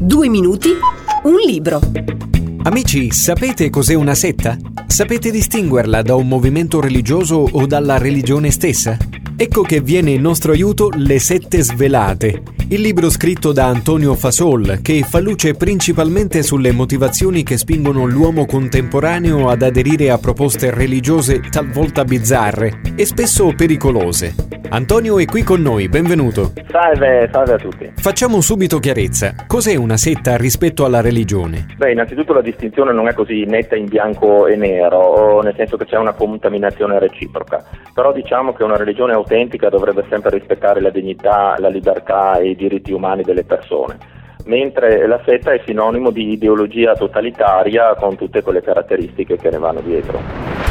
Due minuti, un libro. Amici, sapete cos'è una setta? Sapete distinguerla da un movimento religioso o dalla religione stessa? Ecco che viene in nostro aiuto Le sette svelate, il libro scritto da Antonio Fasol che fa luce principalmente sulle motivazioni che spingono l'uomo contemporaneo ad aderire a proposte religiose talvolta bizzarre e spesso pericolose. Antonio è qui con noi, benvenuto. Salve, salve a tutti. Facciamo subito chiarezza. Cos'è una setta rispetto alla religione? Beh, innanzitutto la distinzione non è così netta in bianco e nero, nel senso che c'è una contaminazione reciproca. Però diciamo che una religione autentica dovrebbe sempre rispettare la dignità, la libertà e i diritti umani delle persone mentre la setta è sinonimo di ideologia totalitaria con tutte quelle caratteristiche che ne vanno dietro.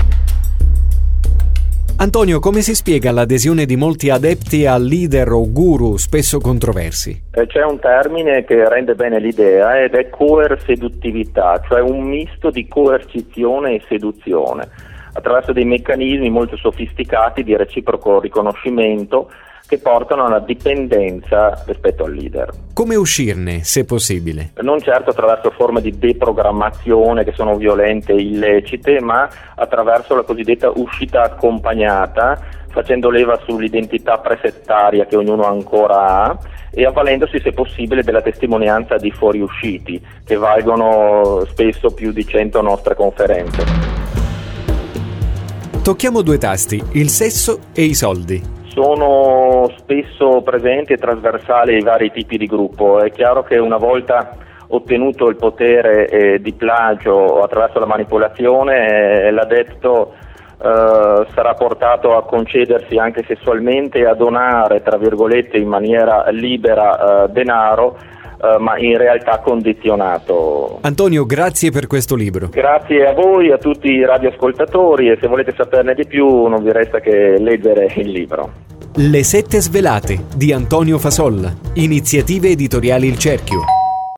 Antonio, come si spiega l'adesione di molti adepti a leader o guru spesso controversi? Eh, c'è un termine che rende bene l'idea ed è coerseduttività, cioè un misto di coercizione e seduzione, attraverso dei meccanismi molto sofisticati di reciproco riconoscimento che portano a una dipendenza rispetto al leader. Come uscirne, se possibile? Non certo attraverso forme di deprogrammazione che sono violente e illecite, ma attraverso la cosiddetta uscita accompagnata, facendo leva sull'identità presettaria che ognuno ancora ha e avvalendosi, se possibile, della testimonianza di fuoriusciti, che valgono spesso più di 100 nostre conferenze. Tocchiamo due tasti, il sesso e i soldi sono spesso presenti e trasversali ai vari tipi di gruppo. È chiaro che una volta ottenuto il potere eh, di plagio attraverso la manipolazione, eh, l'adepto eh, sarà portato a concedersi anche sessualmente e a donare, tra virgolette, in maniera libera eh, denaro. Uh, ma in realtà condizionato. Antonio, grazie per questo libro. Grazie a voi, a tutti i radioascoltatori e se volete saperne di più non vi resta che leggere il libro. Le sette svelate di Antonio Fasolla. Iniziative editoriali Il Cerchio.